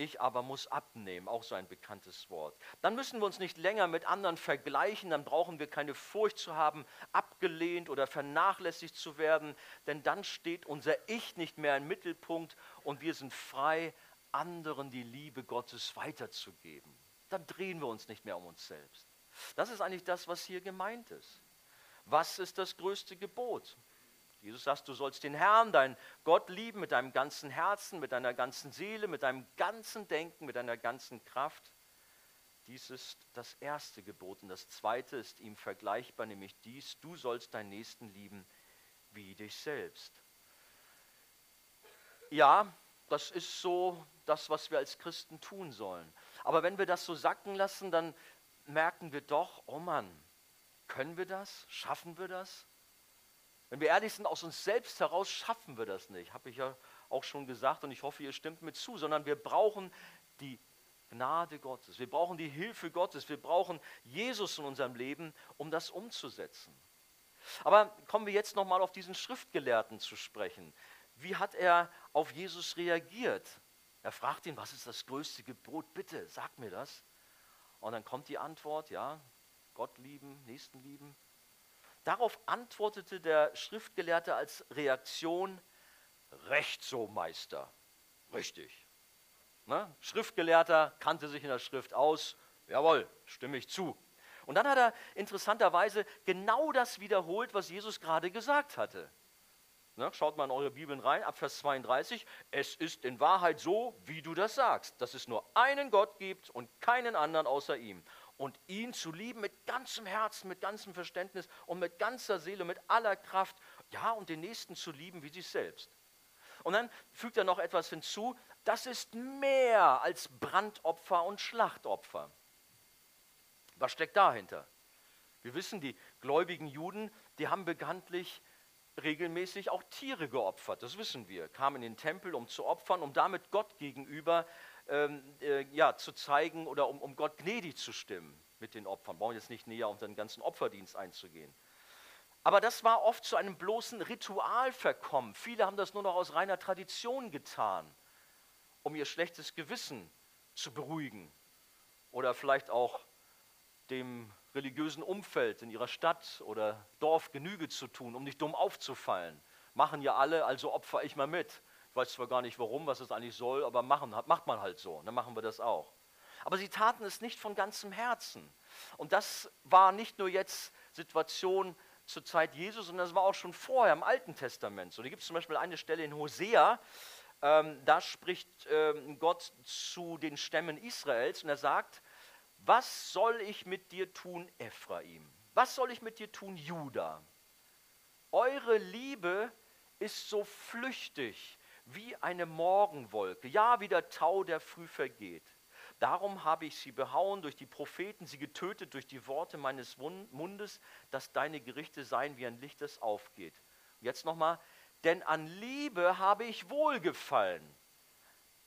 ich aber muss abnehmen, auch so ein bekanntes Wort. Dann müssen wir uns nicht länger mit anderen vergleichen, dann brauchen wir keine Furcht zu haben, abgelehnt oder vernachlässigt zu werden, denn dann steht unser Ich nicht mehr im Mittelpunkt und wir sind frei, anderen die Liebe Gottes weiterzugeben. Dann drehen wir uns nicht mehr um uns selbst. Das ist eigentlich das, was hier gemeint ist. Was ist das größte Gebot? Jesus sagt, du sollst den Herrn, deinen Gott lieben mit deinem ganzen Herzen, mit deiner ganzen Seele, mit deinem ganzen Denken, mit deiner ganzen Kraft. Dies ist das erste Gebot. Und das zweite ist ihm vergleichbar, nämlich dies, du sollst deinen Nächsten lieben wie dich selbst. Ja, das ist so das, was wir als Christen tun sollen. Aber wenn wir das so sacken lassen, dann merken wir doch, oh Mann, können wir das? Schaffen wir das? Wenn wir ehrlich sind, aus uns selbst heraus schaffen wir das nicht. Habe ich ja auch schon gesagt und ich hoffe, ihr stimmt mir zu, sondern wir brauchen die Gnade Gottes. Wir brauchen die Hilfe Gottes. Wir brauchen Jesus in unserem Leben, um das umzusetzen. Aber kommen wir jetzt nochmal auf diesen Schriftgelehrten zu sprechen. Wie hat er auf Jesus reagiert? Er fragt ihn, was ist das größte Gebot? Bitte, sag mir das. Und dann kommt die Antwort, ja, Gott lieben, Nächsten lieben. Darauf antwortete der Schriftgelehrte als Reaktion, Recht so, Meister. Richtig. Ne? Schriftgelehrter kannte sich in der Schrift aus. Jawohl, stimme ich zu. Und dann hat er interessanterweise genau das wiederholt, was Jesus gerade gesagt hatte. Ne? Schaut mal in eure Bibeln rein, ab Vers 32. Es ist in Wahrheit so, wie du das sagst, dass es nur einen Gott gibt und keinen anderen außer ihm und ihn zu lieben mit ganzem Herzen, mit ganzem Verständnis und mit ganzer Seele, mit aller Kraft. Ja, und den Nächsten zu lieben wie sich selbst. Und dann fügt er noch etwas hinzu, das ist mehr als Brandopfer und Schlachtopfer. Was steckt dahinter? Wir wissen, die gläubigen Juden, die haben bekanntlich regelmäßig auch Tiere geopfert, das wissen wir, kamen in den Tempel, um zu opfern, um damit Gott gegenüber ähm, äh, ja, zu zeigen oder um, um Gott gnädig zu stimmen mit den Opfern. Wir brauchen jetzt nicht näher auf den ganzen Opferdienst einzugehen. Aber das war oft zu einem bloßen Ritual verkommen. Viele haben das nur noch aus reiner Tradition getan, um ihr schlechtes Gewissen zu beruhigen oder vielleicht auch dem religiösen Umfeld in ihrer Stadt oder Dorf Genüge zu tun, um nicht dumm aufzufallen. Machen ja alle, also opfer ich mal mit. Ich weiß zwar gar nicht warum, was es eigentlich soll, aber machen, macht man halt so. Dann machen wir das auch. Aber sie taten es nicht von ganzem Herzen. Und das war nicht nur jetzt Situation zur Zeit Jesus, sondern das war auch schon vorher im Alten Testament. So, da gibt es zum Beispiel eine Stelle in Hosea, ähm, da spricht ähm, Gott zu den Stämmen Israels und er sagt, was soll ich mit dir tun, Ephraim? Was soll ich mit dir tun, Juda? Eure Liebe ist so flüchtig wie eine Morgenwolke, ja wie der Tau, der früh vergeht. Darum habe ich sie behauen durch die Propheten, sie getötet durch die Worte meines Mundes, dass deine Gerichte seien wie ein Licht, das aufgeht. Jetzt nochmal, denn an Liebe habe ich wohlgefallen,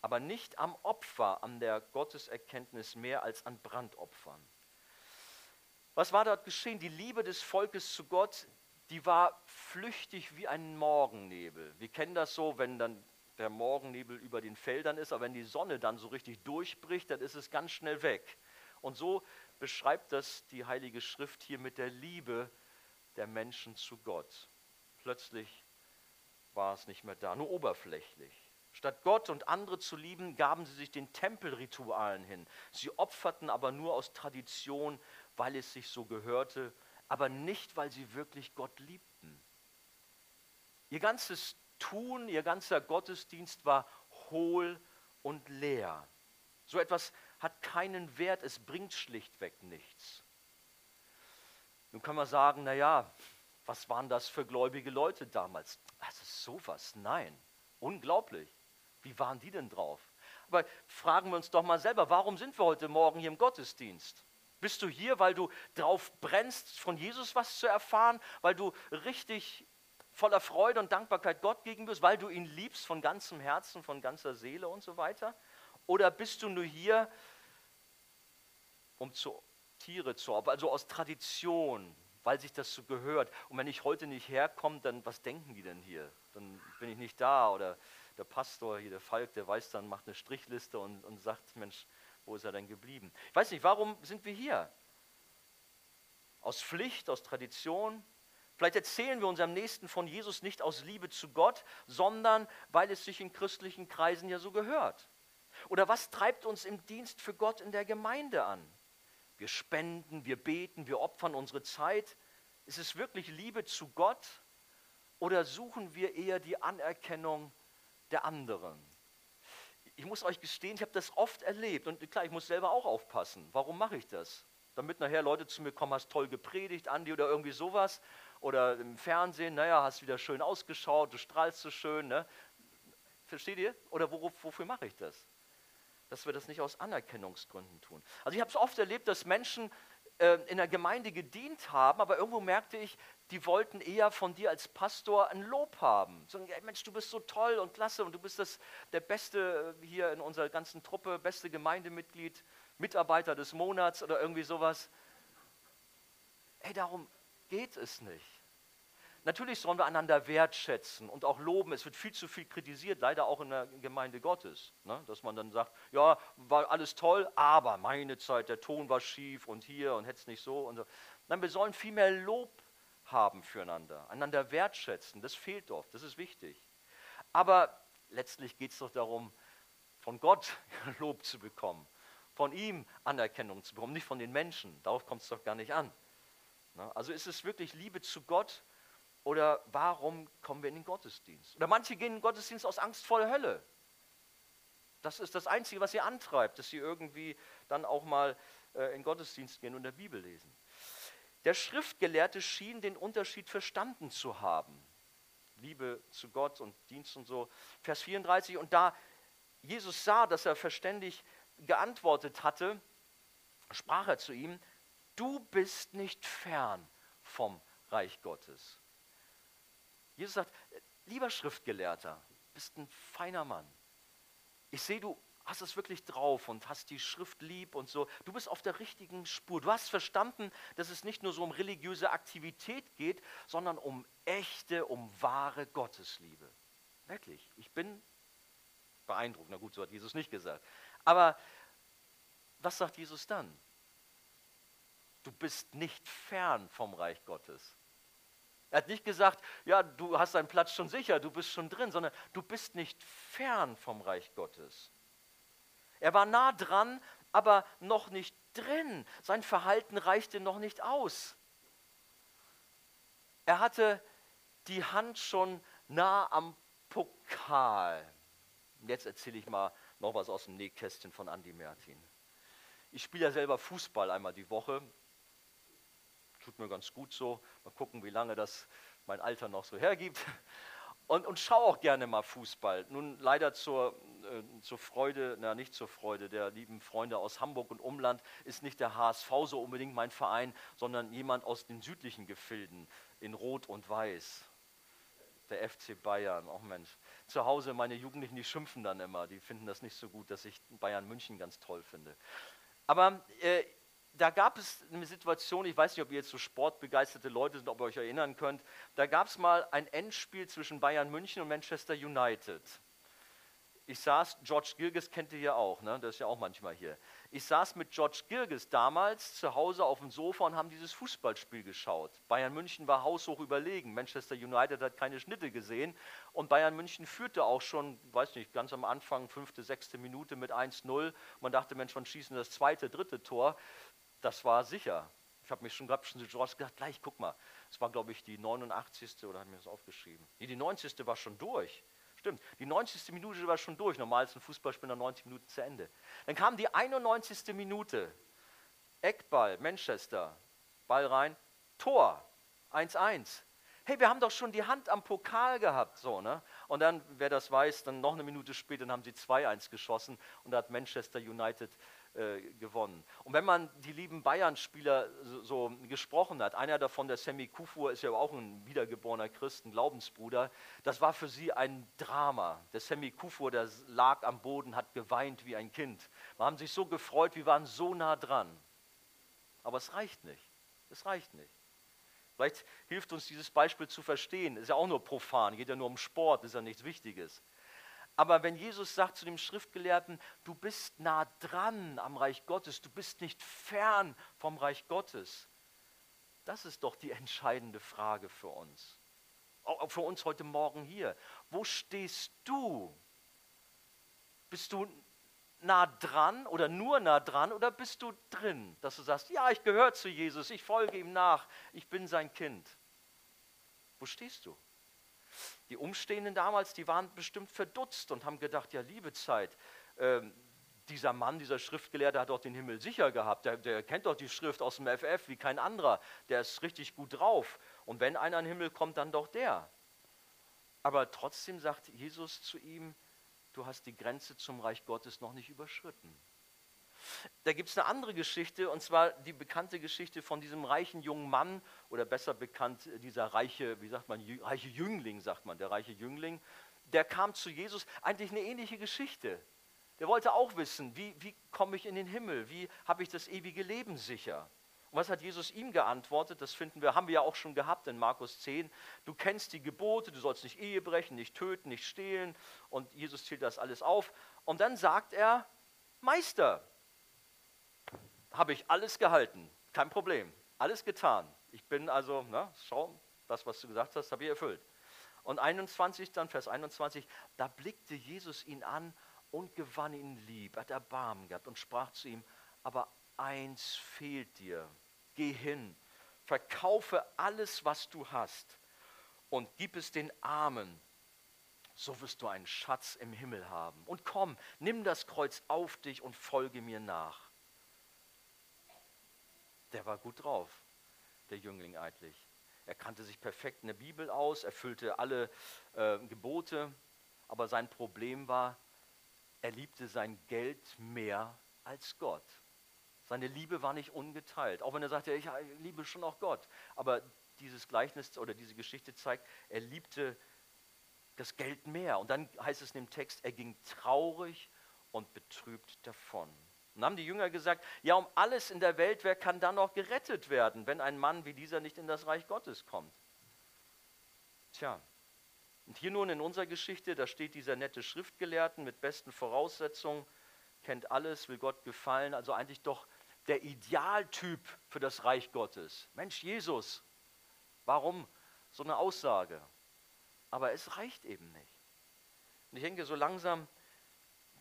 aber nicht am Opfer, an der Gotteserkenntnis mehr als an Brandopfern. Was war dort geschehen? Die Liebe des Volkes zu Gott, die war flüchtig wie ein Morgennebel. Wir kennen das so, wenn dann der Morgennebel über den Feldern ist, aber wenn die Sonne dann so richtig durchbricht, dann ist es ganz schnell weg. Und so beschreibt das die Heilige Schrift hier mit der Liebe der Menschen zu Gott. Plötzlich war es nicht mehr da, nur oberflächlich. Statt Gott und andere zu lieben, gaben sie sich den Tempelritualen hin. Sie opferten aber nur aus Tradition, weil es sich so gehörte, aber nicht, weil sie wirklich Gott liebten. Ihr ganzes Tun, ihr ganzer Gottesdienst war hohl und leer. So etwas hat keinen Wert, es bringt schlichtweg nichts. Nun kann man sagen, naja, was waren das für gläubige Leute damals? Das ist sowas, nein, unglaublich. Wie waren die denn drauf? Aber fragen wir uns doch mal selber, warum sind wir heute Morgen hier im Gottesdienst? Bist du hier, weil du drauf brennst, von Jesus was zu erfahren, weil du richtig voller Freude und Dankbarkeit Gott gegenüber, weil du ihn liebst von ganzem Herzen, von ganzer Seele und so weiter? Oder bist du nur hier, um zu Tiere zu opfern, also aus Tradition, weil sich das so gehört. Und wenn ich heute nicht herkomme, dann was denken die denn hier? Dann bin ich nicht da oder der Pastor hier, der Falk, der weiß dann, macht eine Strichliste und, und sagt, Mensch, wo ist er denn geblieben? Ich weiß nicht, warum sind wir hier? Aus Pflicht, aus Tradition? Vielleicht erzählen wir unserem Nächsten von Jesus nicht aus Liebe zu Gott, sondern weil es sich in christlichen Kreisen ja so gehört. Oder was treibt uns im Dienst für Gott in der Gemeinde an? Wir spenden, wir beten, wir opfern unsere Zeit. Ist es wirklich Liebe zu Gott oder suchen wir eher die Anerkennung der anderen? Ich muss euch gestehen, ich habe das oft erlebt und klar, ich muss selber auch aufpassen. Warum mache ich das? Damit nachher Leute zu mir kommen, hast toll gepredigt, Andi oder irgendwie sowas. Oder im Fernsehen, naja, hast wieder schön ausgeschaut, du strahlst so schön. Ne? Versteht ihr? Oder wofür mache ich das? dass wir das nicht aus Anerkennungsgründen tun. Also ich habe es oft erlebt, dass Menschen äh, in der Gemeinde gedient haben, aber irgendwo merkte ich, die wollten eher von dir als Pastor ein Lob haben. So, hey Mensch, du bist so toll und klasse und du bist das, der Beste äh, hier in unserer ganzen Truppe, beste Gemeindemitglied, Mitarbeiter des Monats oder irgendwie sowas. Hey, darum geht es nicht. Natürlich sollen wir einander wertschätzen und auch loben. Es wird viel zu viel kritisiert, leider auch in der Gemeinde Gottes. Ne? Dass man dann sagt, ja, war alles toll, aber meine Zeit, der Ton war schief und hier und hätte es nicht so und so. Nein, wir sollen viel mehr Lob haben füreinander, einander wertschätzen. Das fehlt oft, das ist wichtig. Aber letztlich geht es doch darum, von Gott <laughs> Lob zu bekommen, von ihm Anerkennung zu bekommen, nicht von den Menschen. Darauf kommt es doch gar nicht an. Ne? Also ist es wirklich Liebe zu Gott oder warum kommen wir in den Gottesdienst? Oder manche gehen in den Gottesdienst aus Angst vor der Hölle. Das ist das Einzige, was sie antreibt, dass sie irgendwie dann auch mal äh, in den Gottesdienst gehen und der Bibel lesen. Der Schriftgelehrte schien den Unterschied verstanden zu haben. Liebe zu Gott und Dienst und so. Vers 34, und da Jesus sah, dass er verständig geantwortet hatte, sprach er zu ihm, du bist nicht fern vom Reich Gottes. Jesus sagt, lieber Schriftgelehrter, bist ein feiner Mann. Ich sehe, du hast es wirklich drauf und hast die Schrift lieb und so. Du bist auf der richtigen Spur. Du hast verstanden, dass es nicht nur so um religiöse Aktivität geht, sondern um echte, um wahre Gottesliebe. Wirklich. Ich bin beeindruckt. Na gut, so hat Jesus nicht gesagt. Aber was sagt Jesus dann? Du bist nicht fern vom Reich Gottes. Er hat nicht gesagt, ja, du hast deinen Platz schon sicher, du bist schon drin, sondern du bist nicht fern vom Reich Gottes. Er war nah dran, aber noch nicht drin. Sein Verhalten reichte noch nicht aus. Er hatte die Hand schon nah am Pokal. Jetzt erzähle ich mal noch was aus dem Nähkästchen von Andy Mertin. Ich spiele ja selber Fußball einmal die Woche tut mir ganz gut so. Mal gucken, wie lange das mein Alter noch so hergibt. Und, und schaue auch gerne mal Fußball. Nun leider zur, äh, zur Freude, na nicht zur Freude der lieben Freunde aus Hamburg und Umland ist nicht der HSV so unbedingt mein Verein, sondern jemand aus den südlichen Gefilden in Rot und Weiß. Der FC Bayern, auch oh Mensch. Zu Hause meine Jugendlichen, die schimpfen dann immer, die finden das nicht so gut, dass ich Bayern München ganz toll finde. Aber äh, da gab es eine Situation, ich weiß nicht, ob ihr jetzt so sportbegeisterte Leute sind, ob ihr euch erinnern könnt, da gab es mal ein Endspiel zwischen Bayern München und Manchester United. Ich saß, George Girgis kennt ihr ja auch, ne? das ist ja auch manchmal hier. Ich saß mit George Girgis damals zu Hause auf dem Sofa und haben dieses Fußballspiel geschaut. Bayern München war haushoch überlegen, Manchester United hat keine Schnitte gesehen und Bayern München führte auch schon, weiß nicht, ganz am Anfang, fünfte, sechste Minute mit 1-0. Man dachte, Mensch, wann schießen das zweite, dritte Tor? Das war sicher. Ich habe mich schon gerade schon gedacht, gleich, guck mal, es war, glaube ich, die 89. oder haben wir das aufgeschrieben? Nee, die 90. war schon durch. Stimmt, die 90. Minute war schon durch. Normal ist ein Fußballspiel nach 90 Minuten zu Ende. Dann kam die 91. Minute. Eckball, Manchester, Ball rein, Tor, 1-1. Hey, wir haben doch schon die Hand am Pokal gehabt, so, ne? Und dann, wer das weiß, dann noch eine Minute später, dann haben sie 2-1 geschossen und da hat Manchester United äh, gewonnen. Und wenn man die lieben Bayern-Spieler so, so, gesprochen hat, einer davon, der Sammy Kufur, ist ja auch ein wiedergeborener Christen, Glaubensbruder, das war für sie ein Drama. Der Sammy Kufur, der lag am Boden, hat geweint wie ein Kind. Wir haben sich so gefreut, wir waren so nah dran. Aber es reicht nicht. Es reicht nicht. Vielleicht hilft uns dieses Beispiel zu verstehen. Ist ja auch nur profan, geht ja nur um Sport, ist ja nichts Wichtiges. Aber wenn Jesus sagt zu dem Schriftgelehrten, du bist nah dran am Reich Gottes, du bist nicht fern vom Reich Gottes, das ist doch die entscheidende Frage für uns. Auch für uns heute Morgen hier. Wo stehst du? Bist du nah dran oder nur nah dran oder bist du drin, dass du sagst, ja, ich gehöre zu Jesus, ich folge ihm nach, ich bin sein Kind. Wo stehst du? Die Umstehenden damals, die waren bestimmt verdutzt und haben gedacht, ja, liebe Zeit, äh, dieser Mann, dieser Schriftgelehrte hat doch den Himmel sicher gehabt, der, der kennt doch die Schrift aus dem FF wie kein anderer, der ist richtig gut drauf. Und wenn einer in den Himmel kommt, dann doch der. Aber trotzdem sagt Jesus zu ihm, du hast die Grenze zum Reich Gottes noch nicht überschritten. Da gibt es eine andere Geschichte, und zwar die bekannte Geschichte von diesem reichen jungen Mann, oder besser bekannt, dieser reiche, wie sagt man, reiche Jüngling, sagt man, der reiche Jüngling, der kam zu Jesus, eigentlich eine ähnliche Geschichte. Der wollte auch wissen, wie, wie komme ich in den Himmel, wie habe ich das ewige Leben sicher. Und was hat Jesus ihm geantwortet? Das finden wir, haben wir ja auch schon gehabt in Markus 10. Du kennst die Gebote, du sollst nicht Ehe brechen, nicht töten, nicht stehlen. Und Jesus zählt das alles auf. Und dann sagt er, Meister, habe ich alles gehalten, kein Problem, alles getan. Ich bin also, na, schau, das, was du gesagt hast, habe ich erfüllt. Und 21, dann Vers 21, da blickte Jesus ihn an und gewann ihn lieb, hat Erbarmen gehabt und sprach zu ihm, aber eins fehlt dir, geh hin, verkaufe alles, was du hast und gib es den Armen, so wirst du einen Schatz im Himmel haben. Und komm, nimm das Kreuz auf dich und folge mir nach der war gut drauf, der Jüngling eigentlich. Er kannte sich perfekt in der Bibel aus, erfüllte alle äh, Gebote, aber sein Problem war, er liebte sein Geld mehr als Gott. Seine Liebe war nicht ungeteilt, auch wenn er sagte, ich liebe schon auch Gott. Aber dieses Gleichnis oder diese Geschichte zeigt, er liebte das Geld mehr. Und dann heißt es in dem Text, er ging traurig und betrübt davon. Und haben die Jünger gesagt, ja, um alles in der Welt, wer kann dann noch gerettet werden, wenn ein Mann wie dieser nicht in das Reich Gottes kommt? Tja, und hier nun in unserer Geschichte, da steht dieser nette Schriftgelehrten mit besten Voraussetzungen, kennt alles, will Gott gefallen, also eigentlich doch der Idealtyp für das Reich Gottes. Mensch, Jesus, warum so eine Aussage? Aber es reicht eben nicht. Und ich denke, so langsam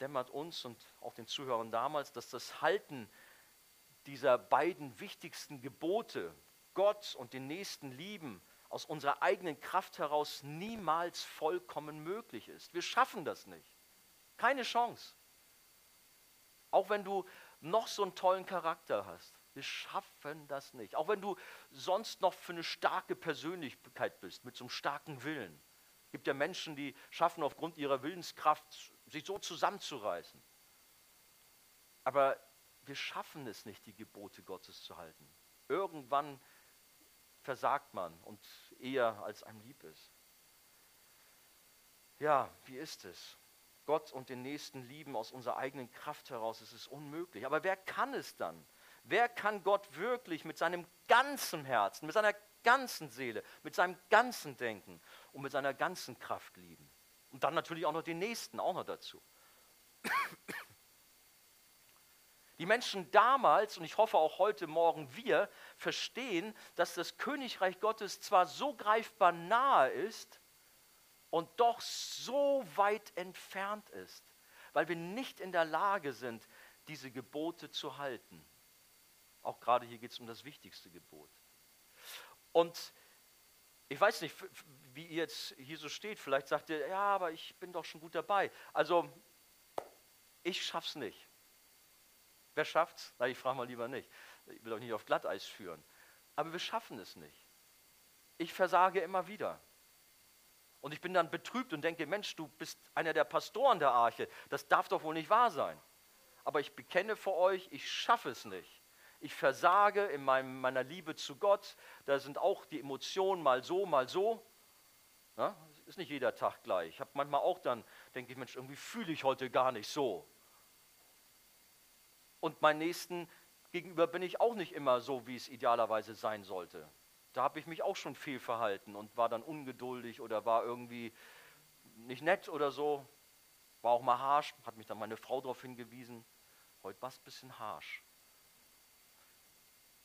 dämmert uns und auch den Zuhörern damals, dass das Halten dieser beiden wichtigsten Gebote, Gott und den Nächsten lieben, aus unserer eigenen Kraft heraus niemals vollkommen möglich ist. Wir schaffen das nicht. Keine Chance. Auch wenn du noch so einen tollen Charakter hast. Wir schaffen das nicht. Auch wenn du sonst noch für eine starke Persönlichkeit bist, mit so einem starken Willen. Es gibt ja Menschen, die schaffen aufgrund ihrer Willenskraft sich so zusammenzureißen. Aber wir schaffen es nicht, die Gebote Gottes zu halten. Irgendwann versagt man und eher als einem lieb ist. Ja, wie ist es? Gott und den Nächsten lieben aus unserer eigenen Kraft heraus, es ist unmöglich. Aber wer kann es dann? Wer kann Gott wirklich mit seinem ganzen Herzen, mit seiner ganzen Seele, mit seinem ganzen Denken und mit seiner ganzen Kraft lieben? Und dann natürlich auch noch den Nächsten, auch noch dazu. <coughs> Die Menschen damals, und ich hoffe auch heute Morgen wir, verstehen, dass das Königreich Gottes zwar so greifbar nahe ist und doch so weit entfernt ist, weil wir nicht in der Lage sind, diese Gebote zu halten. Auch gerade hier geht es um das wichtigste Gebot. Und ich weiß nicht, wie ihr jetzt hier so steht. Vielleicht sagt ihr, ja, aber ich bin doch schon gut dabei. Also, ich schaff's nicht. Wer schafft's? Na, ich frage mal lieber nicht. Ich will euch nicht auf Glatteis führen. Aber wir schaffen es nicht. Ich versage immer wieder. Und ich bin dann betrübt und denke, Mensch, du bist einer der Pastoren der Arche. Das darf doch wohl nicht wahr sein. Aber ich bekenne vor euch, ich schaffe es nicht ich versage in meinem, meiner Liebe zu Gott. Da sind auch die Emotionen mal so, mal so. Ja, ist nicht jeder Tag gleich. Ich habe manchmal auch dann, denke ich, Mensch, irgendwie fühle ich heute gar nicht so. Und meinen Nächsten gegenüber bin ich auch nicht immer so, wie es idealerweise sein sollte. Da habe ich mich auch schon viel verhalten und war dann ungeduldig oder war irgendwie nicht nett oder so. War auch mal harsch, hat mich dann meine Frau darauf hingewiesen. Heute war es ein bisschen harsch.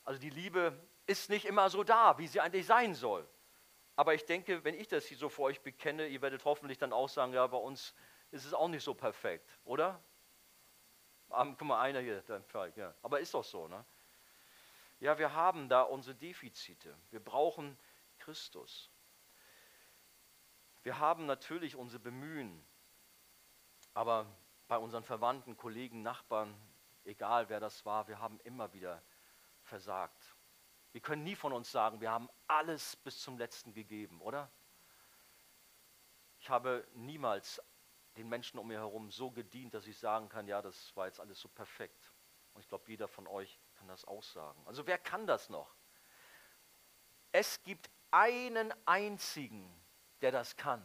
Also die Liebe ist nicht immer so da, wie sie eigentlich sein soll. Aber ich denke, wenn ich das hier so vor euch bekenne, ihr werdet hoffentlich dann auch sagen, ja, bei uns ist es auch nicht so perfekt, oder? guck mal, einer hier, der Falk, ja. Aber ist doch so, ne? Ja, wir haben da unsere Defizite. Wir brauchen Christus. Wir haben natürlich unsere Bemühen, aber bei unseren Verwandten, Kollegen, Nachbarn, egal wer das war, wir haben immer wieder versagt. Wir können nie von uns sagen, wir haben alles bis zum letzten gegeben, oder? Ich habe niemals den Menschen um mir herum so gedient, dass ich sagen kann, ja, das war jetzt alles so perfekt. Und ich glaube, jeder von euch kann das auch sagen. Also wer kann das noch? Es gibt einen einzigen, der das kann.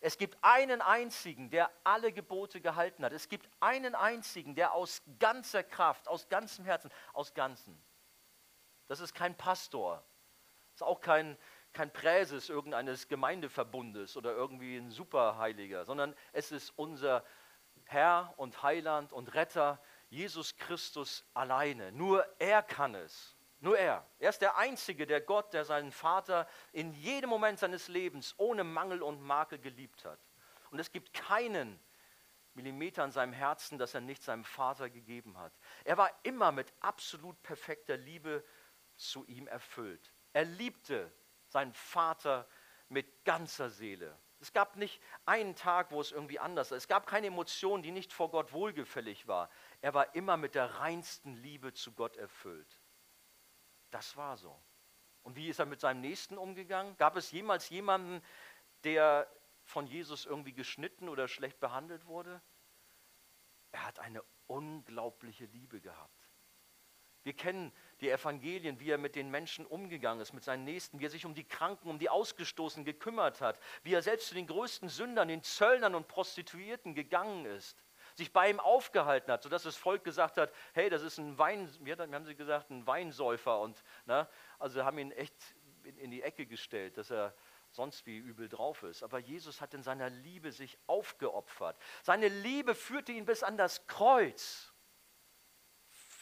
Es gibt einen einzigen, der alle Gebote gehalten hat. Es gibt einen einzigen, der aus ganzer Kraft, aus ganzem Herzen, aus ganzem. Das ist kein Pastor. Das ist auch kein, kein Präses irgendeines Gemeindeverbundes oder irgendwie ein Superheiliger, sondern es ist unser Herr und Heiland und Retter, Jesus Christus alleine. Nur er kann es. Nur er. Er ist der Einzige, der Gott, der seinen Vater in jedem Moment seines Lebens ohne Mangel und Makel geliebt hat. Und es gibt keinen Millimeter in seinem Herzen, das er nicht seinem Vater gegeben hat. Er war immer mit absolut perfekter Liebe zu ihm erfüllt. Er liebte seinen Vater mit ganzer Seele. Es gab nicht einen Tag, wo es irgendwie anders war. Es gab keine Emotion, die nicht vor Gott wohlgefällig war. Er war immer mit der reinsten Liebe zu Gott erfüllt. Das war so. Und wie ist er mit seinem Nächsten umgegangen? Gab es jemals jemanden, der von Jesus irgendwie geschnitten oder schlecht behandelt wurde? Er hat eine unglaubliche Liebe gehabt. Wir kennen die Evangelien, wie er mit den Menschen umgegangen ist, mit seinen Nächsten, wie er sich um die Kranken, um die Ausgestoßenen gekümmert hat, wie er selbst zu den größten Sündern, den Zöllnern und Prostituierten gegangen ist sich bei ihm aufgehalten hat, sodass das Volk gesagt hat, hey, das ist ein Wein, wie haben sie gesagt, ein Weinsäufer. Und, ne, also haben ihn echt in die Ecke gestellt, dass er sonst wie übel drauf ist. Aber Jesus hat in seiner Liebe sich aufgeopfert. Seine Liebe führte ihn bis an das Kreuz.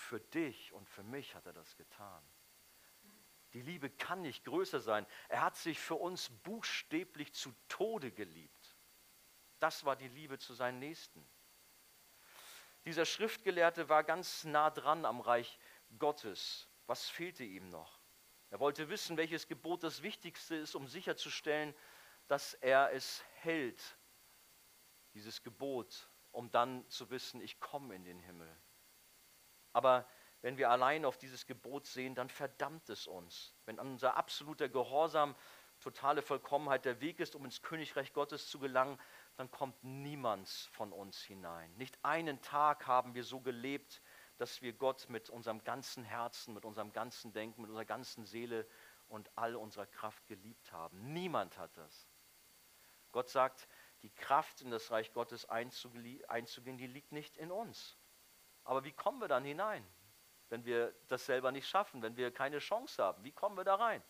Für dich und für mich hat er das getan. Die Liebe kann nicht größer sein. Er hat sich für uns buchstäblich zu Tode geliebt. Das war die Liebe zu seinen Nächsten. Dieser Schriftgelehrte war ganz nah dran am Reich Gottes. Was fehlte ihm noch? Er wollte wissen, welches Gebot das Wichtigste ist, um sicherzustellen, dass er es hält, dieses Gebot, um dann zu wissen, ich komme in den Himmel. Aber wenn wir allein auf dieses Gebot sehen, dann verdammt es uns. Wenn unser absoluter Gehorsam, totale Vollkommenheit der Weg ist, um ins Königreich Gottes zu gelangen, dann kommt niemand von uns hinein. Nicht einen Tag haben wir so gelebt, dass wir Gott mit unserem ganzen Herzen, mit unserem ganzen Denken, mit unserer ganzen Seele und all unserer Kraft geliebt haben. Niemand hat das. Gott sagt, die Kraft in das Reich Gottes einzugehen, die liegt nicht in uns. Aber wie kommen wir dann hinein, wenn wir das selber nicht schaffen, wenn wir keine Chance haben? Wie kommen wir da rein?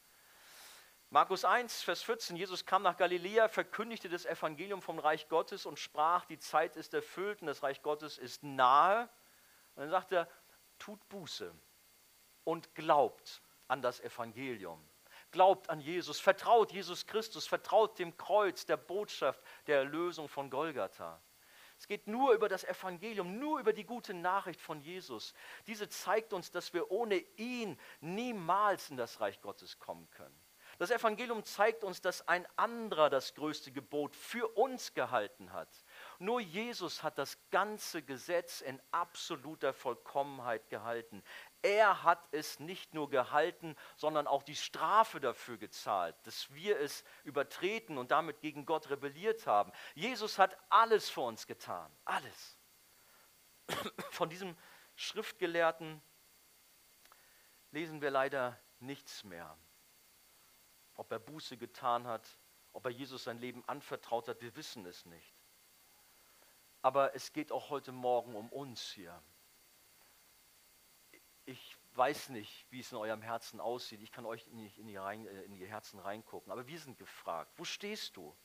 Markus 1, Vers 14, Jesus kam nach Galiläa, verkündigte das Evangelium vom Reich Gottes und sprach, die Zeit ist erfüllt und das Reich Gottes ist nahe. Und dann sagt er, tut Buße und glaubt an das Evangelium. Glaubt an Jesus, vertraut Jesus Christus, vertraut dem Kreuz, der Botschaft der Erlösung von Golgatha. Es geht nur über das Evangelium, nur über die gute Nachricht von Jesus. Diese zeigt uns, dass wir ohne ihn niemals in das Reich Gottes kommen können. Das Evangelium zeigt uns, dass ein anderer das größte Gebot für uns gehalten hat. Nur Jesus hat das ganze Gesetz in absoluter Vollkommenheit gehalten. Er hat es nicht nur gehalten, sondern auch die Strafe dafür gezahlt, dass wir es übertreten und damit gegen Gott rebelliert haben. Jesus hat alles für uns getan, alles. <coughs> Von diesem Schriftgelehrten lesen wir leider nichts mehr ob er Buße getan hat, ob er Jesus sein Leben anvertraut hat, wir wissen es nicht. Aber es geht auch heute Morgen um uns hier. Weiß nicht, wie es in eurem Herzen aussieht. Ich kann euch nicht in die, rein, äh, in die Herzen reingucken. Aber wir sind gefragt. Wo stehst du?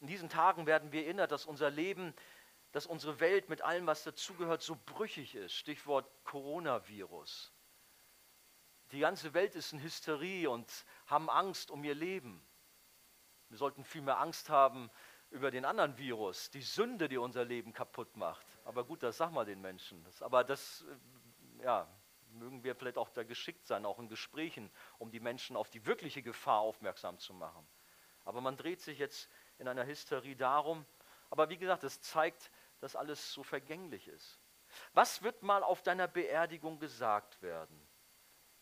In diesen Tagen werden wir erinnert, dass unser Leben, dass unsere Welt mit allem, was dazugehört, so brüchig ist. Stichwort Coronavirus. Die ganze Welt ist in Hysterie und haben Angst um ihr Leben. Wir sollten viel mehr Angst haben über den anderen Virus, die Sünde, die unser Leben kaputt macht. Aber gut, das sagen wir den Menschen. Aber das, äh, ja, mögen wir vielleicht auch da geschickt sein, auch in Gesprächen, um die Menschen auf die wirkliche Gefahr aufmerksam zu machen. Aber man dreht sich jetzt in einer Hysterie darum. Aber wie gesagt, es zeigt, dass alles so vergänglich ist. Was wird mal auf deiner Beerdigung gesagt werden?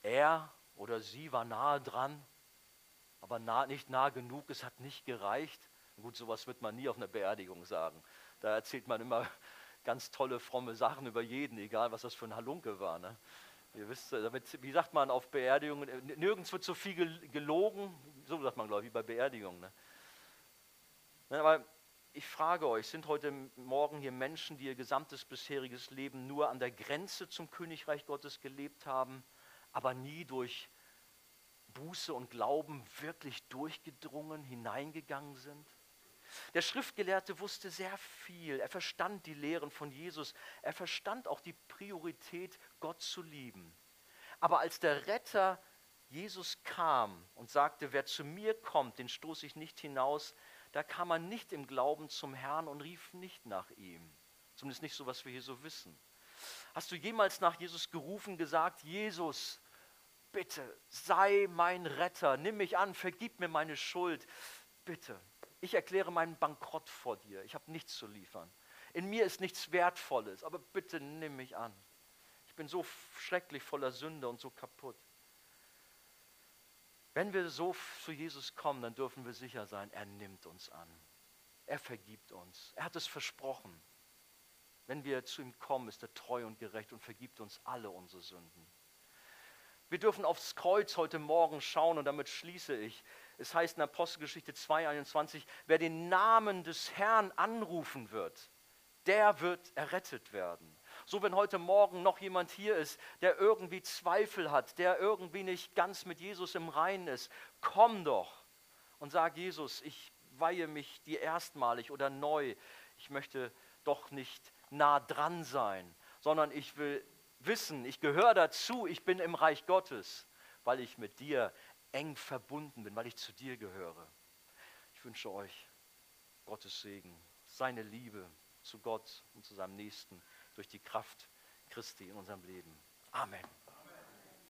Er oder sie war nahe dran, aber nah, nicht nah genug, es hat nicht gereicht. Gut, sowas wird man nie auf einer Beerdigung sagen. Da erzählt man immer <laughs> ganz tolle, fromme Sachen über jeden, egal was das für ein Halunke war. Ne? Ihr wisst, damit, wie sagt man auf Beerdigungen, nirgends wird so viel gelogen, so sagt man, glaube ich, wie bei Beerdigungen. Ne? ne? Aber ich frage euch, sind heute Morgen hier Menschen, die ihr gesamtes bisheriges Leben nur an der Grenze zum Königreich Gottes gelebt haben, aber nie durch Buße und Glauben wirklich durchgedrungen, hineingegangen sind? Der Schriftgelehrte wusste sehr viel. Er verstand die Lehren von Jesus. Er verstand auch die Priorität, Gott zu lieben. Aber als der Retter Jesus kam und sagte, wer zu mir kommt, den stoße ich nicht hinaus, da kam er nicht im Glauben zum Herrn und rief nicht nach ihm. Zumindest nicht so, was wir hier so wissen. Hast du jemals nach Jesus gerufen, gesagt, Jesus, bitte, sei mein Retter, nimm mich an, vergib mir meine Schuld, bitte. Ich erkläre meinen Bankrott vor dir. Ich habe nichts zu liefern. In mir ist nichts Wertvolles, aber bitte nimm mich an. Ich bin so schrecklich voller Sünde und so kaputt. Wenn wir so zu Jesus kommen, dann dürfen wir sicher sein, er nimmt uns an. Er vergibt uns. Er hat es versprochen. Wenn wir zu ihm kommen, ist er treu und gerecht und vergibt uns alle unsere Sünden. Wir dürfen aufs Kreuz heute Morgen schauen und damit schließe ich. Es heißt in Apostelgeschichte 2,21, wer den Namen des Herrn anrufen wird, der wird errettet werden. So, wenn heute Morgen noch jemand hier ist, der irgendwie Zweifel hat, der irgendwie nicht ganz mit Jesus im Reinen ist, komm doch und sag Jesus, ich weihe mich dir erstmalig oder neu. Ich möchte doch nicht nah dran sein, sondern ich will wissen, ich gehöre dazu, ich bin im Reich Gottes, weil ich mit dir eng verbunden bin, weil ich zu dir gehöre. Ich wünsche euch Gottes Segen, seine Liebe zu Gott und zu seinem Nächsten durch die Kraft Christi in unserem Leben. Amen.